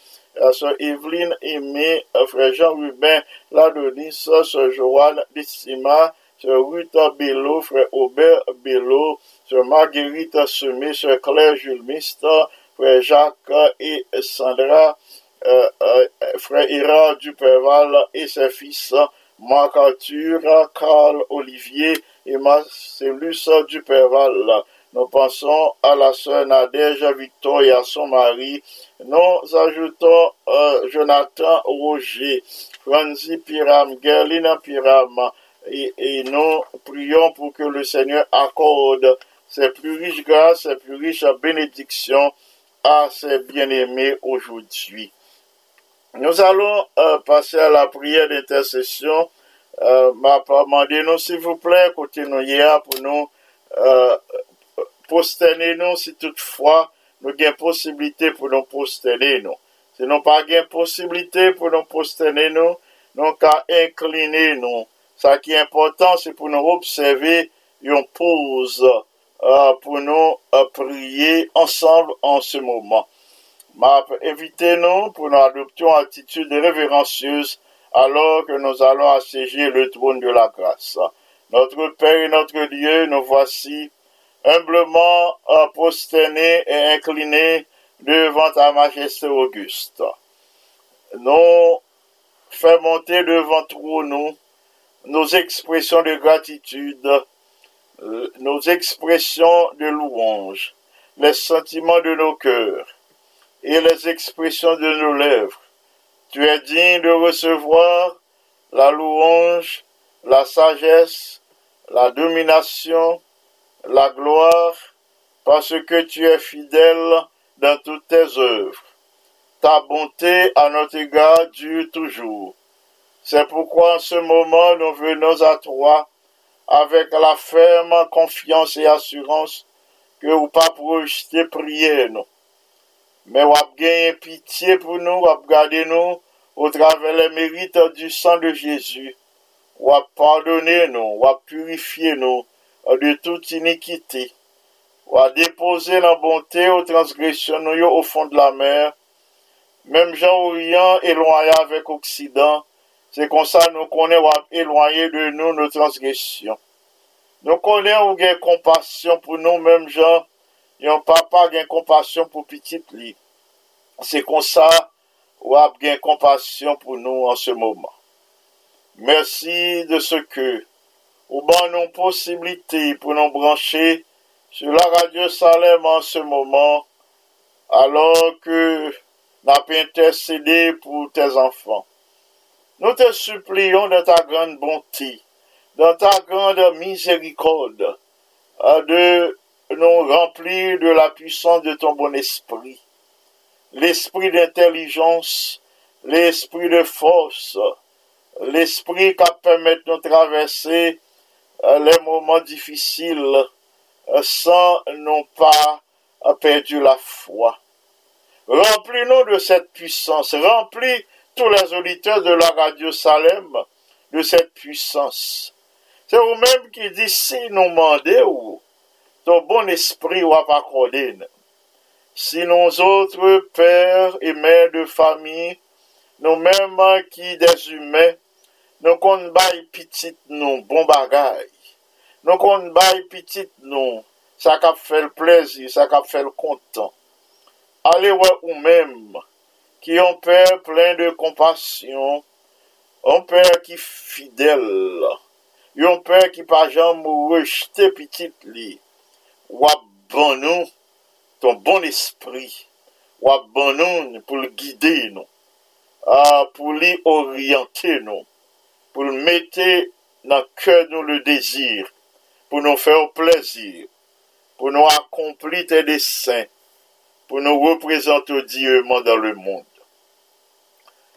sœur Evelyne Aimé, frère Jean-Rubin Ladonis, sœur Joanne Dissima, sœur Ruth Bello, frère Aubert Bello, sœur Marguerite Semé, sœur Claire Jules frère Jacques et Sandra euh, euh, frère Ira Duperval et ses fils Marc Arthur, Carl Olivier et Marcellus Duperval. Nous pensons à la sœur Nadège Victor et à son mari. Nous ajoutons euh, Jonathan Roger, Franzi Piram, Gerlina Piram, et, et, nous prions pour que le Seigneur accorde ses plus riches grâces, ses plus riches bénédictions à ses bien-aimés aujourd'hui. Nous allons euh, passer à la prière d'intercession euh, m'a demandé nous, s'il vous plaît, hier pour nous euh, posterner nous si toutefois nous avons possibilité pour nous posterner nous. Si nous pas de possibilité pour nous posterner nous, nous qu'à incliner nous. Ce qui est important, c'est pour nous observer une pause euh, pour nous euh, prier ensemble en ce moment. M'a invité nous pour nous adopter une attitude révérencieuse alors que nous allons assiéger le trône de la grâce. Notre Père et notre Dieu, nous voici humblement prosternés et inclinés devant ta majesté auguste. Nous faisons monter devant nous nos expressions de gratitude, euh, nos expressions de louange, les sentiments de nos cœurs et les expressions de nos lèvres. Tu es digne de recevoir la louange, la sagesse, la domination, la gloire, parce que tu es fidèle dans toutes tes œuvres. Ta bonté à notre égard dure toujours. C'est pourquoi en ce moment nous venons à toi avec la ferme confiance et assurance que vous pas projeter prier. men wap genye pitiye pou nou, wap gade nou, ou travè le mérite du san de Jésus, wap pardonne nou, wap purifiye nou, de tout inikite, wap depose nan bonte ou transgresyon nou yo ou fond de la mer, menm jan ou yon elwaya avèk oksidan, se konsa nou konen wap elwaye de nou nou transgresyon. Nou konen ou gen kompasyon pou nou menm jan, yon papa gen kompasyon pou pitit li. Se kon sa, wap gen kompasyon pou nou an se mouman. Mersi de se ke ou ban nou posibilite pou nou branche sou la radyo Salem an se mouman alor ke nan pe intercede pou te zanfan. Nou te supliyon de ta grande bonti, de ta grande miserikode, de nous remplir de la puissance de ton bon esprit, l'esprit d'intelligence, l'esprit de force, l'esprit qui permet de traverser euh, les moments difficiles euh, sans non pas perdu la foi. Remplis-nous de cette puissance, remplis tous les auditeurs de la radio Salem de cette puissance. C'est vous-même qui dites si nous demandez ou ton bon esprit wap akorde nou. Si nou zotre pèr e mèr de fami, nou mèman ki des humè, nou kon bay pitit nou bon bagay. Nou kon bay pitit nou, sa kap fèl plezi, sa kap fèl kontan. Ale wè ou mèm, ki yon pèr plen de kompasyon, yon pèr ki fidèl, yon pèr ki pa jan mou rejte pitit li, ou bon nous, ton bon esprit, ou bon nous pour le guider nous, ah, orienter nous, pour le mettre dans le désir, pour nous faire plaisir, pour nous accomplir tes desseins, pour nous représenter Dieu dans le monde.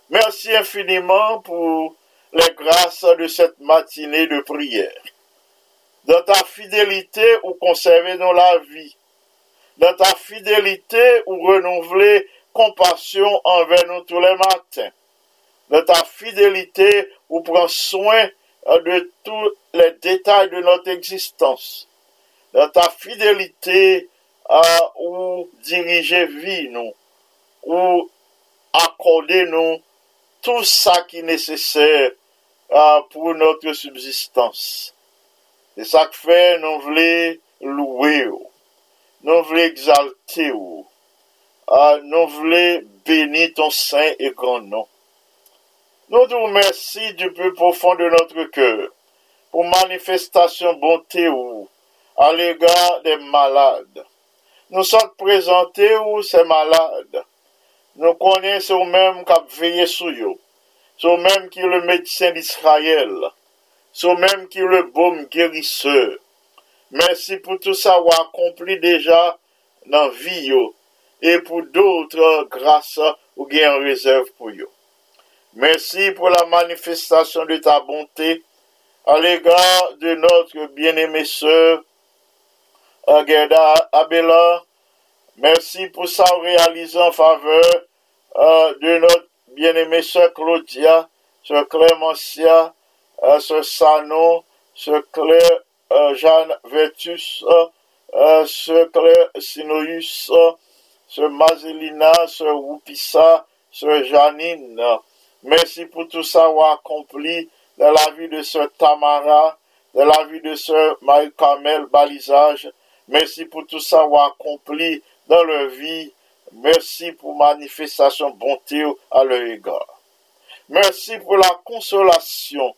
Merci infiniment pour les grâces de cette matinée de prière. Dans ta fidélité ou conserver dans la vie. Dans ta fidélité ou renouveler compassion envers nous tous les matins. Dans ta fidélité ou prendre soin de tous les détails de notre existence. Dans ta fidélité ou diriger vie nous, ou accorder nous tout ça qui est nécessaire euh, pour notre subsistance. E sak fe nou vle louwe ou, nou vle exalte ou, ah, nou vle beni ton sen e gran nou. Nou dou mersi du plus profond de notre keur pou manifestasyon bonte ou al egar de malade. Nou sot prezante ou se malade. Nou konen sou menm kap veye sou yo, sou menm ki le medisen d'Israël. sou menm ki le bom gerise. Mersi pou tout sa wakompli deja nan vi yo, e pou doutre grasa ou gen rezerv pou yo. Mersi pou la manifestasyon de ta bonte a l'egar de notre bien-aimé sœur Gerda Abela. Mersi pou sa realize en faveur euh, de notre bien-aimé sœur Claudia, sœur Clemencia, euh, sœur Sano, sœur Claire euh, Jeanne Vertus, sœur Claire Sinoïus, sœur Mazelina, sœur Wupissa, sœur Janine. Merci pour tout ça accompli dans la vie de sœur Tamara, dans la vie de sœur Marie-Camel Balisage. Merci pour tout ça accompli dans leur vie Merci pour manifestation bonté à leur égard. Merci pour la consolation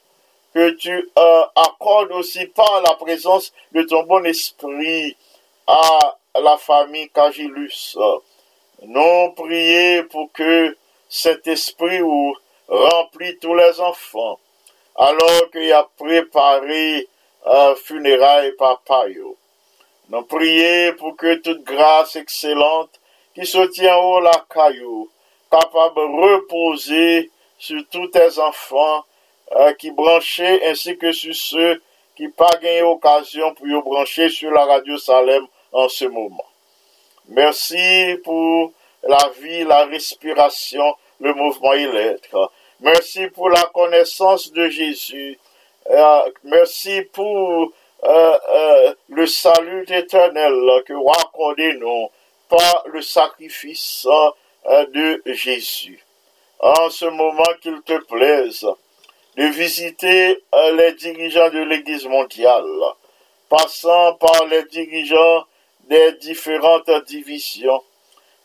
que tu euh, accordes aussi par la présence de ton bon esprit à la famille Cagilus. Nous prions pour que cet esprit remplit tous les enfants, alors qu'il a préparé un funérailles papa. Nous prions pour que toute grâce excellente qui se tient haut la caillou, capable de reposer sur tous tes enfants euh, qui branchaient ainsi que sur ceux qui pas gagné occasion pour y brancher sur la radio Salem en ce moment. Merci pour la vie, la respiration, le mouvement et l'être. Merci pour la connaissance de Jésus. Euh, merci pour euh, le salut éternel que vous accordez nous par le sacrifice euh, de Jésus. En ce moment qu'il te plaise de visiter euh, les dirigeants de l'Église mondiale, passant par les dirigeants des différentes divisions,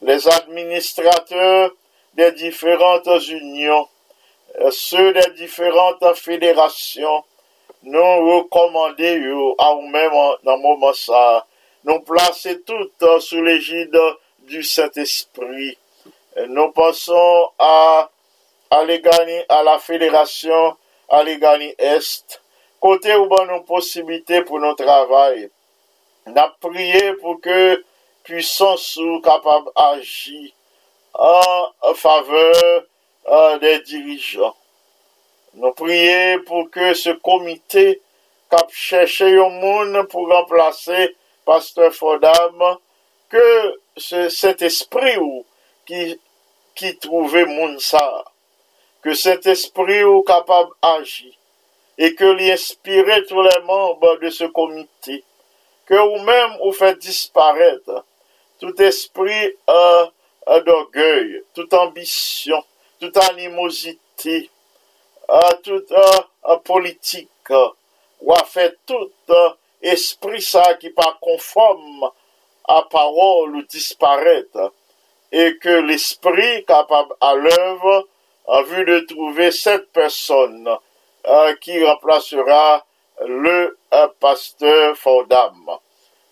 les administrateurs des différentes unions, euh, ceux des différentes fédérations, nous recommandons à nous-mêmes dans le moment ça, nous placer toutes sous l'égide du Saint-Esprit. Nous passons à, à à la fédération Allegany Est, côté où nous nos possibilités pour notre travail. Nous prié pour que puissance soit capable d'agir en faveur euh, des dirigeants. Nous prions pour que ce comité cap chercher un monde pour remplacer pasteur Fordham, que cet esprit qui, qui trouvait Mounsa, que cet esprit capable d'agir, et que lui inspirait tous les membres de ce comité, que vous-même vous faites disparaître tout esprit euh, euh, d'orgueil, toute ambition, toute animosité, euh, toute politique, ou a fait toute esprit ça qui pas conforme à parole ou disparaître, et que l'esprit capable à l'œuvre en vue de trouver cette personne euh, qui remplacera le euh, pasteur Fordham.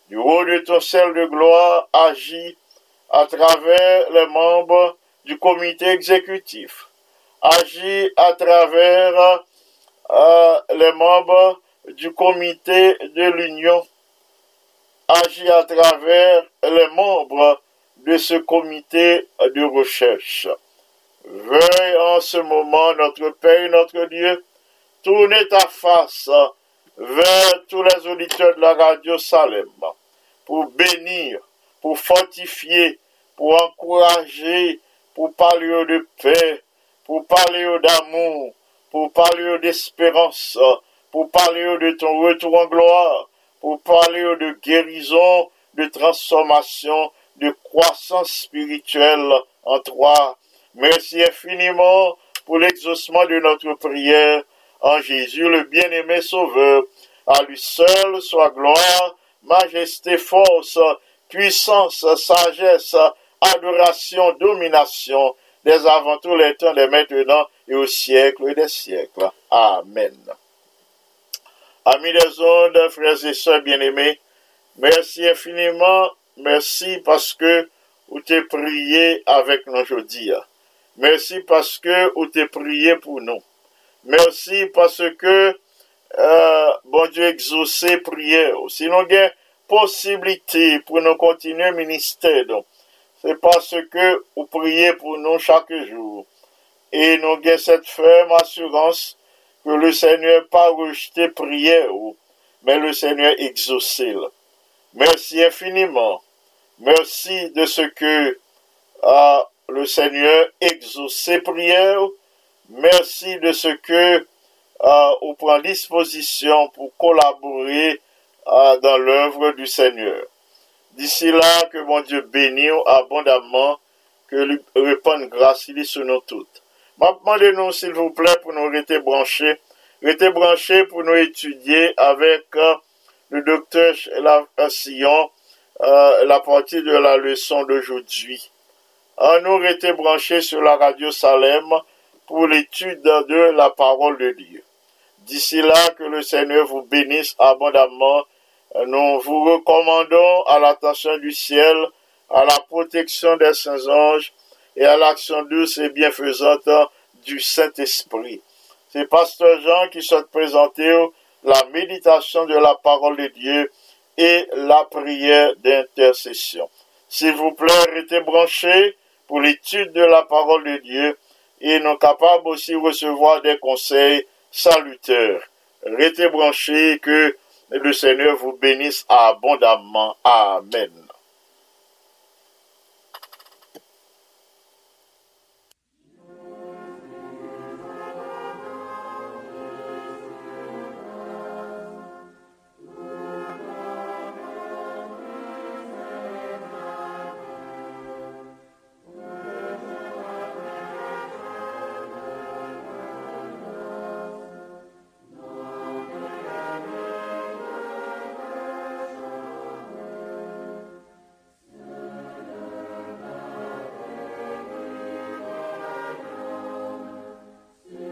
Du haut de ton ciel de gloire agit à travers les membres du comité exécutif, agit à travers euh, les membres du comité de l'Union agit à travers les membres de ce comité de recherche. Veuille en ce moment, notre Père notre Dieu, tourner ta face vers tous les auditeurs de la radio Salem pour bénir, pour fortifier, pour encourager, pour parler de paix, pour parler d'amour, pour parler d'espérance, pour parler de ton retour en gloire, pour parler de guérison, de transformation, de croissance spirituelle en toi. Merci infiniment pour l'exaucement de notre prière en Jésus, le bien-aimé Sauveur. À lui seul soit gloire, majesté, force, puissance, sagesse, adoration, domination, des avant tous les temps, des maintenant et au siècle des siècles. Amen. Amis des ondes, frères et sœurs bien-aimés, merci infiniment, merci parce que vous t'es prié avec nous aujourd'hui. Merci parce que vous t'es prié pour nous. Merci parce que, euh, bon Dieu, exaucé prière. Sinon, il y a possibilité pour nous continuer ministère. C'est parce que vous priez pour nous chaque jour. Et nous avons cette ferme assurance que le Seigneur pas rejeté prière, mais le Seigneur exaucé. Merci infiniment. Merci de ce que ah, le Seigneur exaucé prière. Merci de ce que ah, on prend disposition pour collaborer ah, dans l'œuvre du Seigneur. D'ici là, que mon Dieu bénisse abondamment, que lui répande grâce sur nous toutes. Demandez-nous, s'il vous plaît, pour nous rester branchés, rester branchés pour nous étudier avec euh, le docteur Sillon euh, la partie de la leçon d'aujourd'hui. Euh, nous rester branchés sur la radio Salem pour l'étude de la parole de Dieu. D'ici là, que le Seigneur vous bénisse abondamment. Nous vous recommandons à l'attention du ciel, à la protection des saints anges, et à l'action douce et bienfaisante du Saint-Esprit. C'est Pasteur Jean qui souhaite présenter la méditation de la parole de Dieu et la prière d'intercession. S'il vous plaît, restez branchés pour l'étude de la parole de Dieu et nous capables aussi de recevoir des conseils salutaires. Restez branchés que le Seigneur vous bénisse abondamment. Amen.